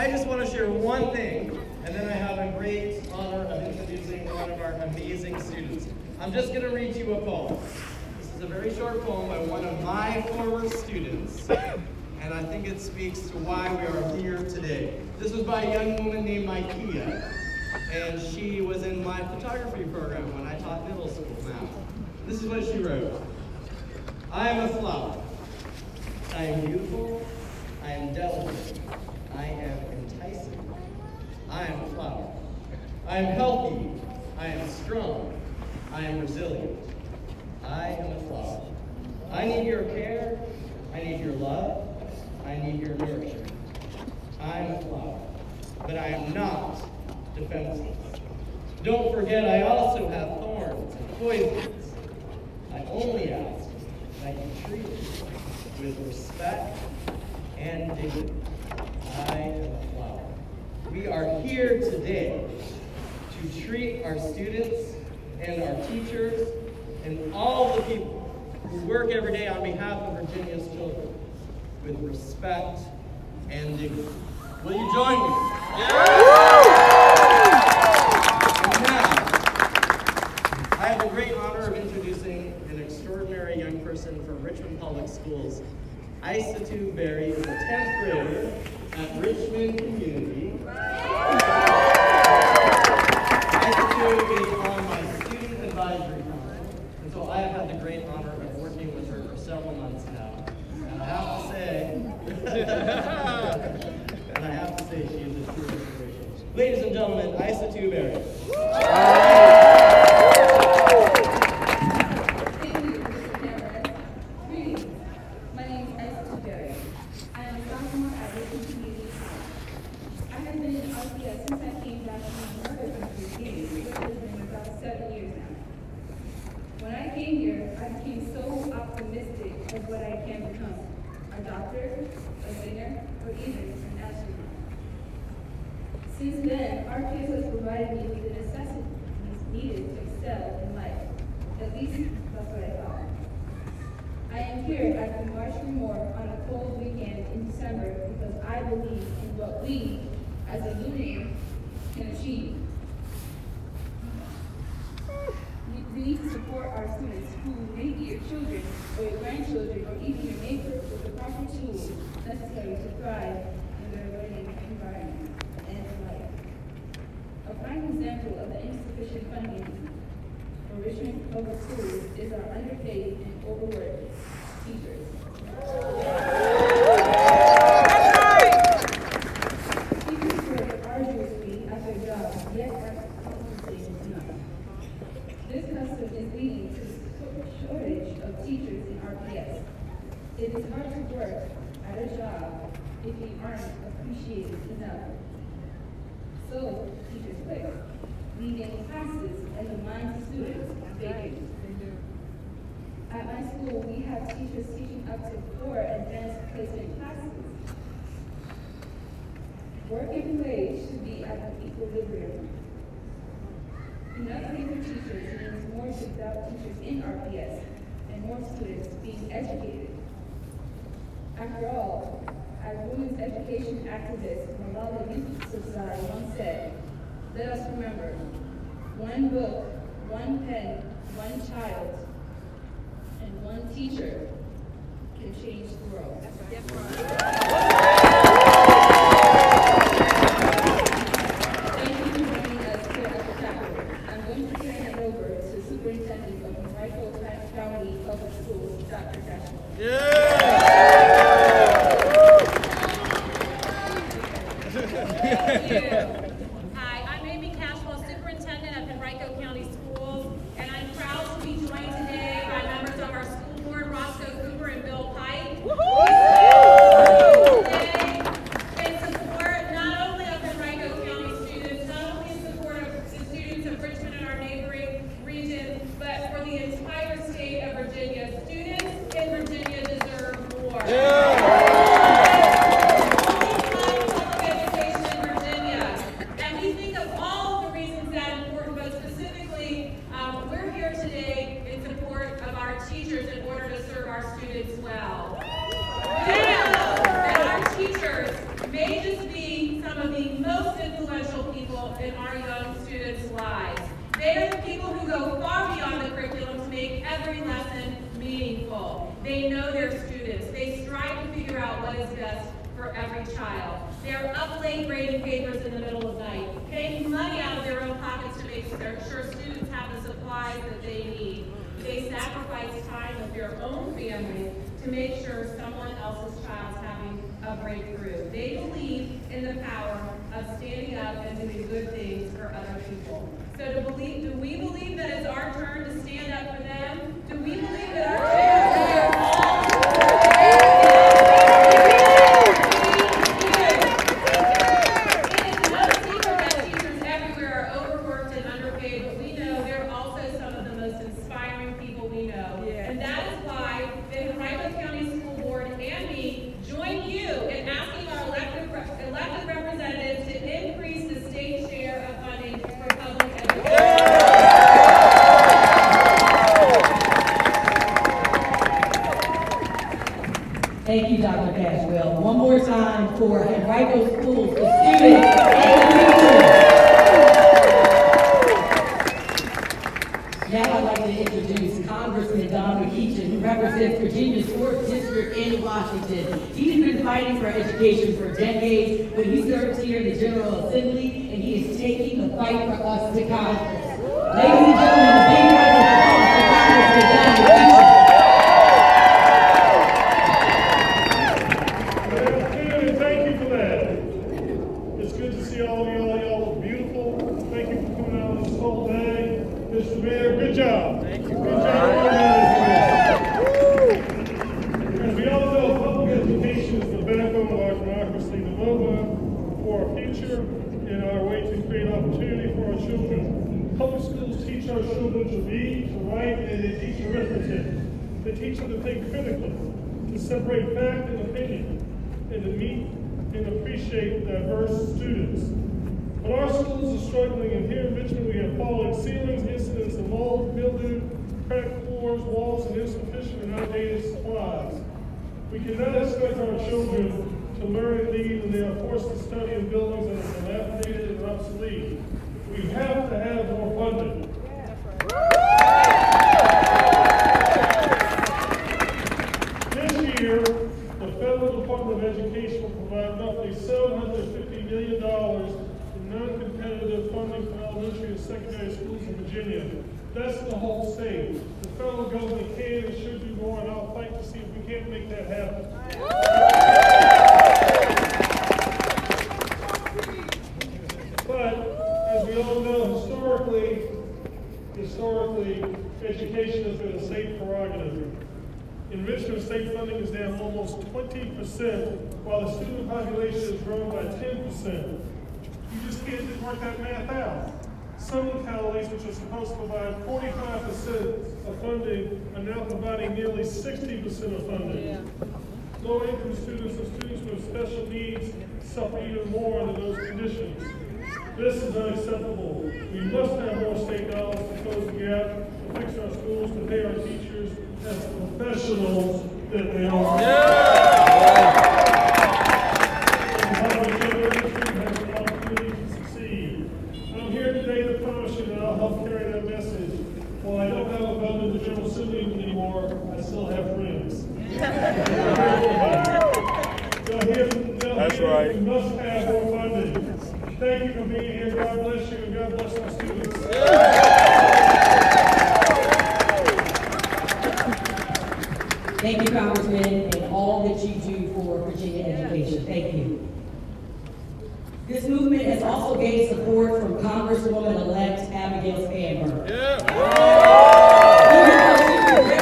I just want to share one thing, and then I have a great honor of introducing one of our amazing students. I'm just going to read you a poem. This is a very short poem by one of my former students, and I think it speaks to why we are here today. This was by a young woman named Micaiah and she was in my photography program when I taught middle school now. This is what she wrote. I am a flower. I am beautiful. I am delicate. I am I am a flower. I am healthy. I am strong. I am resilient. I am a flower. I need your care. I need your love. I need your nourishment. I am a flower, but I am not defenseless. Don't forget, I also have thorns and poisons. I only ask that you treat me with respect and dignity. I am a flower. We are here today to treat our students and our teachers and all the people who work every day on behalf of Virginia's children with respect and dignity. Will you join me? And now, I have the great honor of introducing an extraordinary young person from Richmond Public Schools. Isatu Berry is a 10th grader at Richmond Community. Isatu is on my student advisory council, and so I have had the great honor of working with her for several months now. And I have to say, and I have to say she is a true inspiration. Ladies and gentlemen, Isatu Berry. Thank you, Mr. Kamras. Greetings. My name is Esther Berry. I am a sophomore at Richmond Community College. I have been in RPS since I came back from my mother country, Guinea, which has been about seven years now. When I came here, I became so optimistic of what I can become. A doctor, a singer, or even an astronaut. Since then, RPS has provided me with the necessities needed to excel in life. At least, that's what I thought. I am here at the March for More on a cold weekend in December because I believe in what we, as a union, can achieve. We- need to support our students who may be your children or your grandchildren or even your neighbors with the proper tools necessary to thrive in their learning environment and life. A prime example of the insufficient funding for Richmond Public Schools is our underpaid and overworked teachers. Teachers work arduously at their jobs, yet are compensated enough. This custom is leading to a shortage of teachers in RPS. It is hard to work at a job if you aren't appreciated enough. So, teachers quit, leaving classes and the minds of students vacant. At my school, we have teachers teaching up to four advanced placement classes. Work and play should be at an equilibrium. Enough pay for teachers means more without teachers in RPS and more students being educated. After all, as women's education activist Malala Yousafzai once said, let us remember, one book, one pen, one child, and one teacher can change the world. Cashmore. Hi, I'm Amy Cashwell, Superintendent of Henrico County Schools, and I'm proud to be joined today by members of our school board, Roscoe Cooper and Bill Pike, They know their students. They strive to figure out what is best for every child. They're up late grading papers in the middle of the night, paying money out of their own pockets to make sure students have the supplies that they need. They sacrifice time with their own families to make sure someone else's child's having a breakthrough. They believe in the power of standing up and doing good things for other people. So do believe, do we believe that it's our turn to stand up for them? Do we believe that our children to learn and lead when they are forced to study in buildings that are dilapidated and obsolete. We have to have more funding. This year, the federal Department of Education will provide roughly seven hundred fifty million dollars in non-competitive funding for elementary and secondary schools in Virginia. That's the whole state. The federal government can and should do more, and I'll fight to see if we can't make that happen. 3%, while the student population has grown by 10%. You just can't work that math out. Some localities, which are supposed to provide 45% of funding, are now providing nearly 60% of funding. Yeah. Low-income students and students with special needs suffer even more under those conditions. This is unacceptable. We must have more state dollars to close the gap, to fix our schools, to pay our teachers as professionals that they are. Yeah. Thank you, Congressman, and all that you do for Virginia education. Thank you. This movement has also gained support from Congresswoman-elect Abigail Spanberger. Even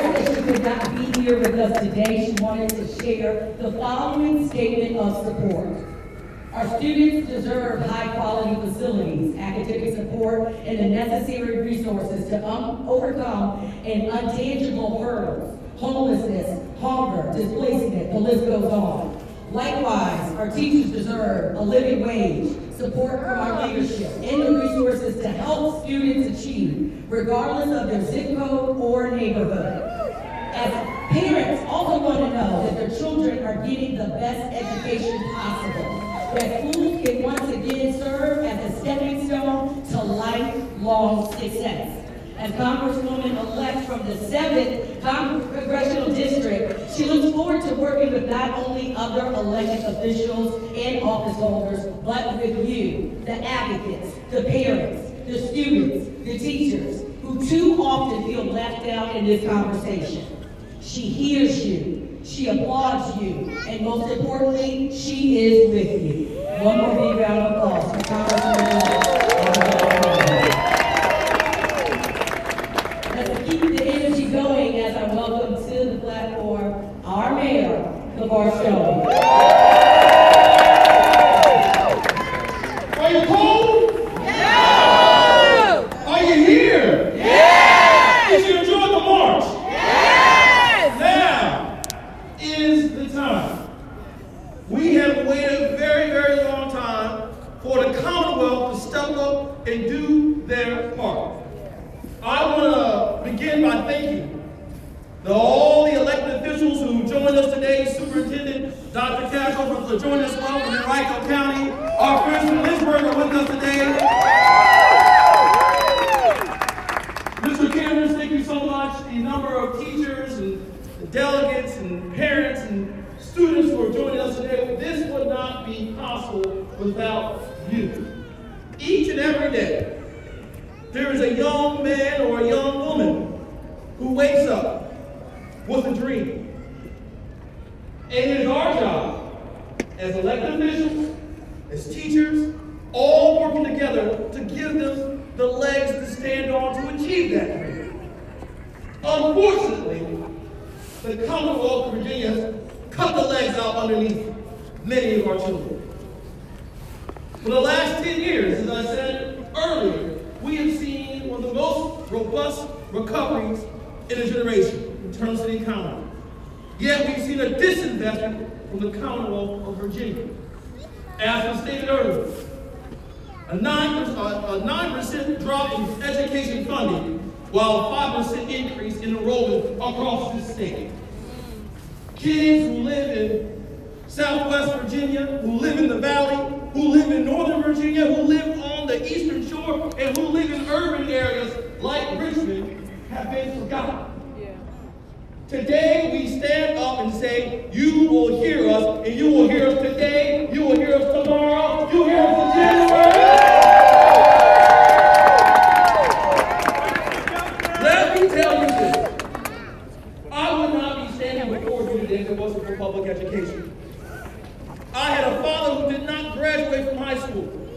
though she she could not be here with us today, she wanted to share the following statement of support. Our students deserve high-quality facilities, academic support, and the necessary resources to um, overcome an untangible hurdles, homelessness, hunger, displacement, the list goes on. Likewise, our teachers deserve a living wage, support from our leadership, and the resources to help students achieve, regardless of their zip code or neighborhood. As parents also want to know that their children are getting the best education possible, that schools can once again serve as a stepping stone to lifelong success. As Congresswoman-elect from the seventh Con- Congressional District, She looks forward to working with not only other elected officials and office holders, but with you, the advocates, the parents, the students, the teachers, who too often feel left out in this conversation. She hears you, she applauds you, and most importantly, she is with you. One more big round of applause for Congresswoman. Let's keep the energy going as I welcome to the platform our mayor, LeVar Stoney. Are you cold? Yeah! Are you here? Yeah! Did you enjoy the march? Yes! Now is the time. We have waited a very, very long time for the Commonwealth to step up and do their part. I want to begin by thanking the, all the elected officials who joined us today, Superintendent Dr. Castro for joining us well from Henrico County, our friends from Lynchburg are with us today. Mr. Kamras, thank you so much. The number of teachers and the delegates and parents and students who are joining us today, this would not be possible without you. Each and every day, there is a young man or a young woman who wakes up with a dream. And it is our job as elected officials, as teachers, all working together to give them the legs to stand on to achieve that dream. Unfortunately, the Commonwealth of Virginia has cut the legs out underneath many of our children. For the last 10 years, as I said earlier, we have seen one of the most robust recoveries in a generation in terms of the economy. Yet we've seen a disinvestment from the Commonwealth of Virginia. As was stated earlier, a 9%, a 9% drop in education funding, while a 5% increase in enrollment across the state. Kids who live in Southwest Virginia, who live in the valley, who live in Northern Virginia, who live on the Eastern Shore, and who live in urban areas like Richmond have been forgotten. Today we stand up and say, you will hear us, and you will hear us today, you will hear us tomorrow, you will hear us in January. Let me tell you this. I would not be standing before you today if it wasn't for public education. I had a father who did not graduate from high school.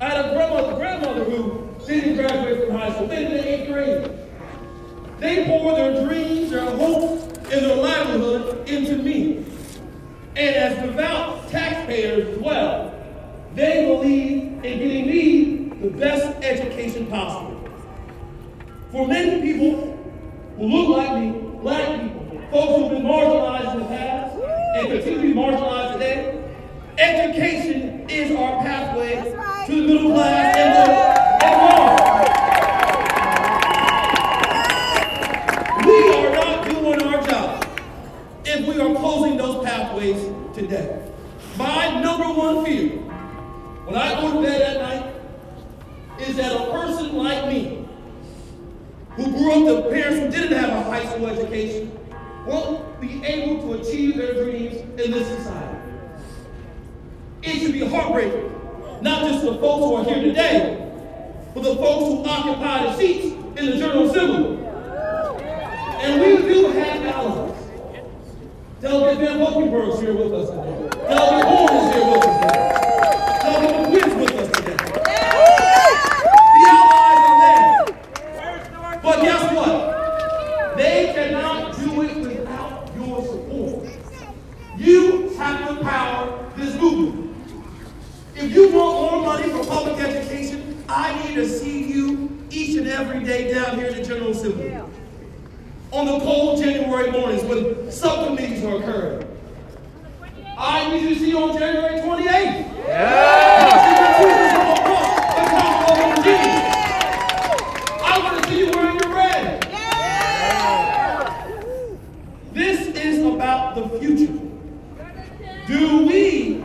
I had a grandmother, grandmother who didn't graduate from high school, they did eighth grade. They poured their dreams, their hopes, and their livelihood into me. And as devout taxpayers as well, they believe in giving me the best education possible. For many people who look like me, black people, folks who've been marginalized in the past and continue to be marginalized today, education is our pathway the and the and. We are not doing our job if we are closing those pathways today. My number one fear when I go to bed at night is that a person like me, who grew up to parents who didn't have a high school education, won't be able to achieve their dreams in this society. It should be heartbreaking, folks who are here today, but the folks who occupy the seats in the General Assembly. And we do have allies. Delegate Van Valkenburg's here with us today. Delegate Horn is here with us today. Delegate McQuinn's with us today. The allies are there. But guess what? They cannot do it without your support. You have to power this movement. If you want more money for public education, I need to see you each and every day down here in the General Assembly. On the cold January mornings when subcommittees are occurring. I need you to see you on January 28th. I want to see you wearing your red. This is about the future. Do we,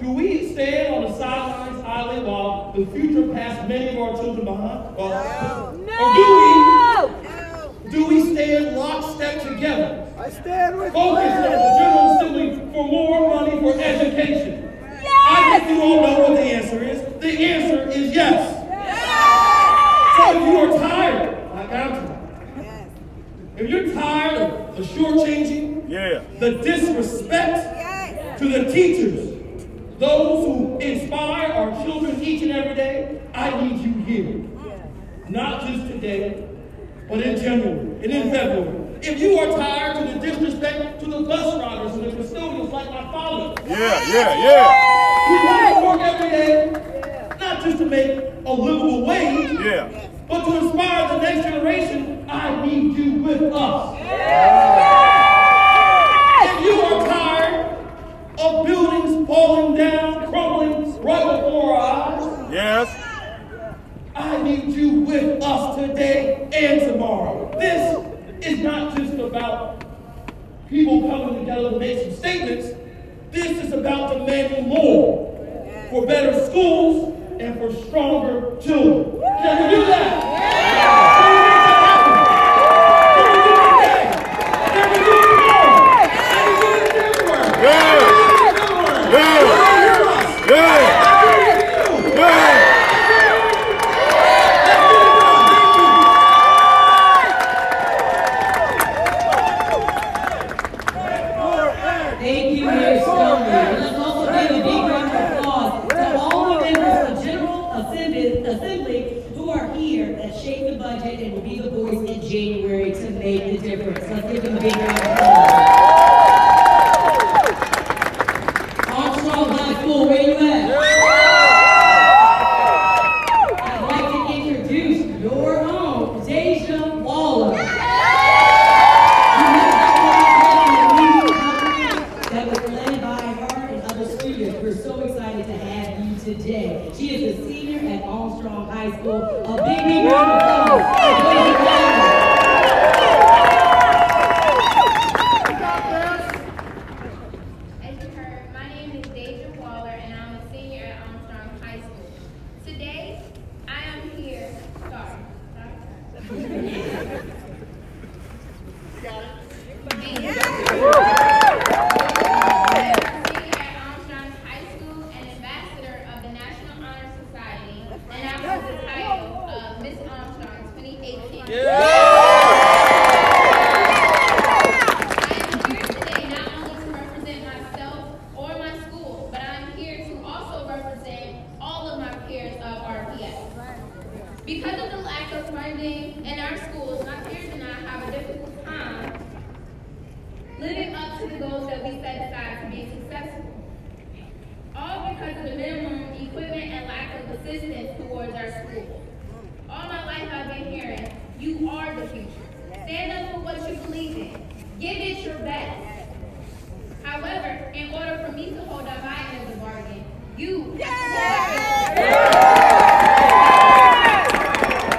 do we stand on the sidelines idly while the future passes many of our children behind? Or, no. or do we, do we stand lockstep together I stand with Focus on you. the General Assembly for more money for education. Yes. I think you all know what the answer is. The answer is yes. So if you are tired, like I'm if you're tired of the shortchanging, Yeah. the disrespect to the teachers, those who inspire our children each and every day, I need you here. Not just today, but in January and in February. If you are tired to the disrespect to the bus drivers and the custodians like my father, Yeah, yeah, yeah. who come to work every day, not just to make a livable wage, Yeah. But to inspire the next generation, I need you with us. If you are tired of buildings falling down, crumbling right before our eyes, Yes. I need you with us today and tomorrow. This is not just about people coming together to make some statements. This is about demanding more for better schools and for stronger children. Can we do that? Can we make that happen? Can we do it today? Can we do it tomorrow? Can we do it in February? Yeah. Can we do it in February? Yeah. Can we hear us? Yeah. Let's do it with you. Yeah. Thank you, Mayor Stoney. Let's also give a big round of applause to all the members of General Assembly, Assembly who are here that shape the budget and will be the voice in January to make the difference. Let's give them a big round of applause. Armstrong High School, where you at? I'd like to introduce your own Deja Waller. That was led by her and other students. We're so excited to have you today. She is a senior at Armstrong High School. A big, big round of applause. for Deja Waller. As you heard, my name is Deja Waller, and I'm a senior at Armstrong High School. Today, I am here. Sorry. Sorry. I am a senior at Armstrong High School and ambassador of the National Honor Society, and I hold the title of Miss Armstrong 2018. I am here today not only to represent myself or my school, but I'm here to also represent all of my peers of RPS. Because of the lack of funding in our schools, my peers and I have a difficult time living up to the goals that we set aside to be successful. All because of the minimum equipment and lack of assistance towards our schools. All my life I've been hearing, you are the future. Stand up for what you believe in. Give it your best. However, in order for me to hold up my end of the bargain, you have to hold up.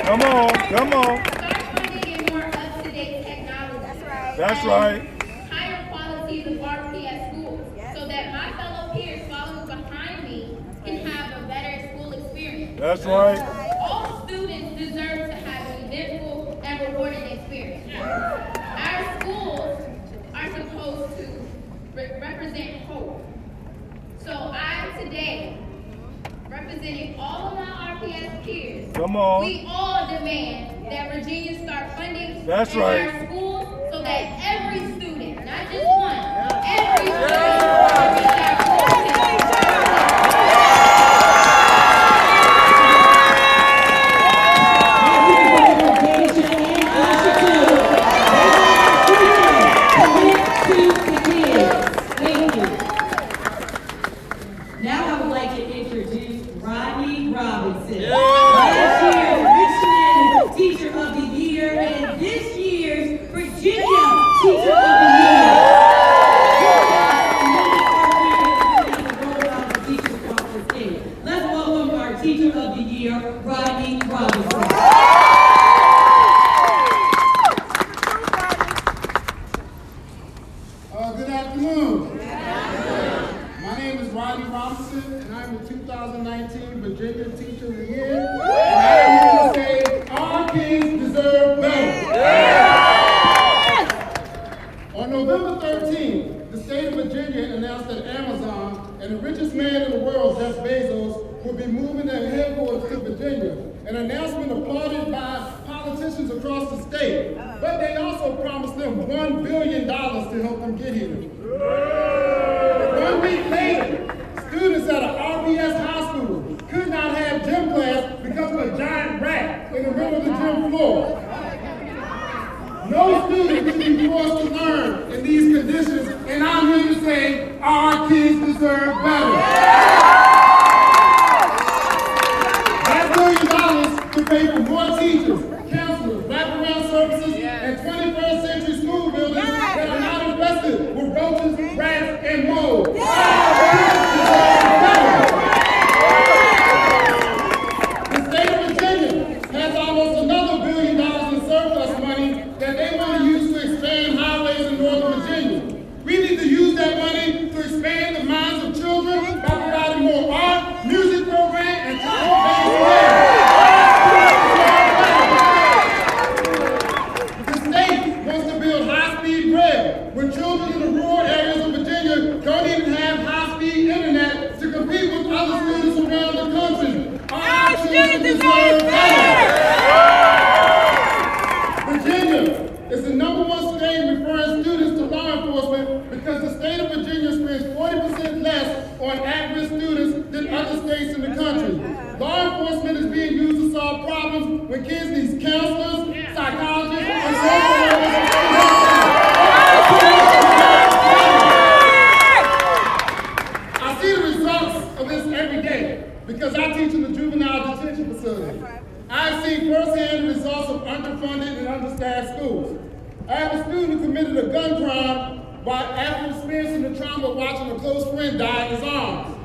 Come on. Come on. Start funding in more up-to-date technology. That's right. Higher qualities of RPS schools, so that my fellow peers following behind me can have a better school experience. That's right. All students deserve to have an eventful and rewarding experience. Our schools are supposed to re- represent hope. So I today, representing all of my RPS peers, Come on. we all demand that Virginia start funding That's right. our schools so that every student, not just one, every student can reach their full potential. Now I would like to introduce Rodney Robinson. Last year's Richmond Teacher of the Year and this year's Virginia Teacher of the Year. Let's welcome our Teacher of the Year, Rodney Robinson. Uh, good afternoon. My name is Rodney Robinson, and I'm the 2019 Virginia Teacher of the Year. And I am here to say, our kids deserve better. On November 13th, the state of Virginia announced that Amazon and the richest man in the world, Jeff Bezos, will be moving their headquarters to Virginia. An announcement applauded by politicians across the state. But they also promised them $1 billion to help them get here. One week later, students at an RPS high school could not have gym class because of a giant rat in the middle of the gym floor. No student should be forced to learn in these conditions, and I'm here to say our kids deserve better. That billion dollars to pay for more teachers, counselors, wraparound services, and 21st century school buildings that are not infested with roaches, rats, and mold. Our kids deserve better. The state of Virginia has almost another billion dollars in surplus money that they want to use to expand highways in Northern Virginia. We need to use that money to expand the minds of children by providing more art, music programs, and talent-based The state wants to build high-speed rail when children in the rural areas of Virginia don't even have high-speed internet to compete with other students around the country. Our students deserve better. Virginia is the number one state referring students to law enforcement because the state of Virginia spends 40% less on at-risk students than other states in the country. Law enforcement is being used to solve problems when kids need counselors, psychologists, and social I see the results of this every day because I teach in the juvenile detention facility. I've seen firsthand the results of underfunded and understaffed schools. I have a student who committed a gun crime while after experiencing the trauma of watching a close friend die in his arms.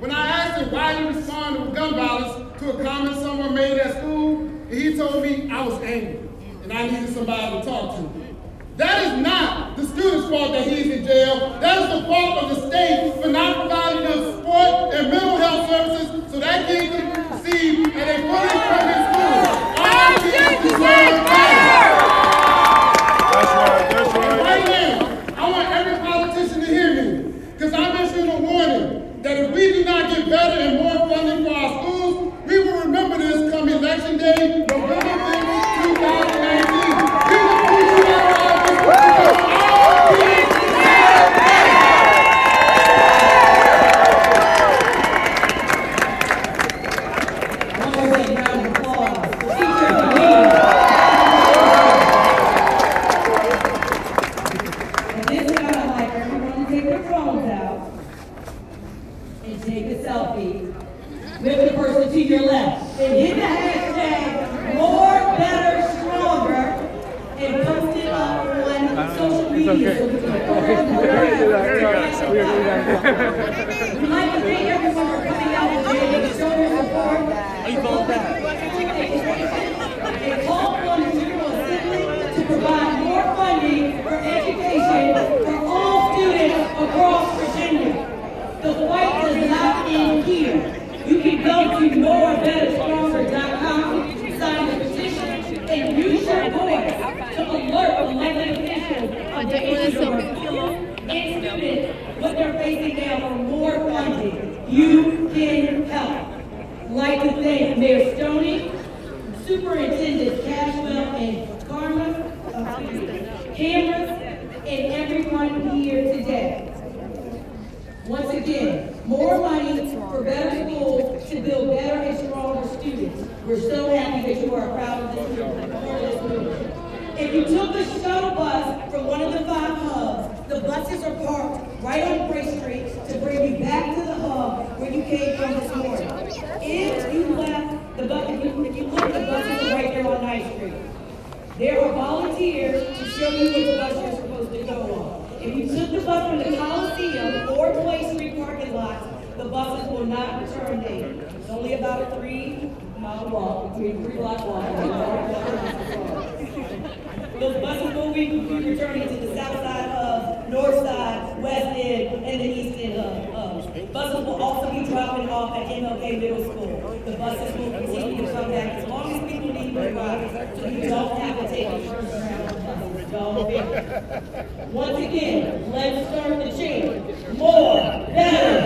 When I asked him why he responded with gun violence to a comment someone made at school, he told me I was angry and I needed somebody to talk to. That is not the student's fault that he's in jail. That is the fault of the state for not providing them support and mental health services so that kid can receive at a fully funded school. Our kids deserve better. That's right. That's And right. right now, I want every politician to hear me, because I'm issuing a warning that if we do not get better and more funding for our schools, we will remember this come election day, November 5th, 2019. We will put you out of office because our kids deserve better. One more big round of applause for teachers and leaders. At this time, I'd like everyone to take their phones out and take a selfie with the person to your left. And hit the hashtag more, better, stronger, and post it up on social media. so we can put it on the We'd like to thank everyone for coming out today and showing your support. Are you going back? A call on the General Assembly to provide more funding for education for all students across Virginia. The fight does not end here. You can go to morebetterstronger.com, sign the petition, and use your voice to alert elected officials of the issues of our schools and students what they're facing now for more funding. You can help. Like to thank Mayor Stoney, Superintendent Cashwell and Kamras, uh, excuse and everyone here today. Once again, more money for better schools to build better and stronger students. We're so happy that you are proud of this movement. for this movement. If you took the shuttle bus one of the five hubs, the buses are parked right on Bray Street to bring you back to the hub where you came from this morning. If you left the bus, if you, if you look, the buses right there on Ninth Street. There are volunteers to show you which bus you're supposed to go on. If you took the bus from the Coliseum or Clay Street parking lots, the buses will not return there. It's only about a three mile walk, between three block walk. Those buses be, be returning to the south side hub, north side, west end, and the east end hub. Buses will also be dropping off at MLK Middle School. The buses will continue to come back as long as people need to ride, so you don't have to take a first round bus. Y'all think. Once again, let's start the chant. More, better,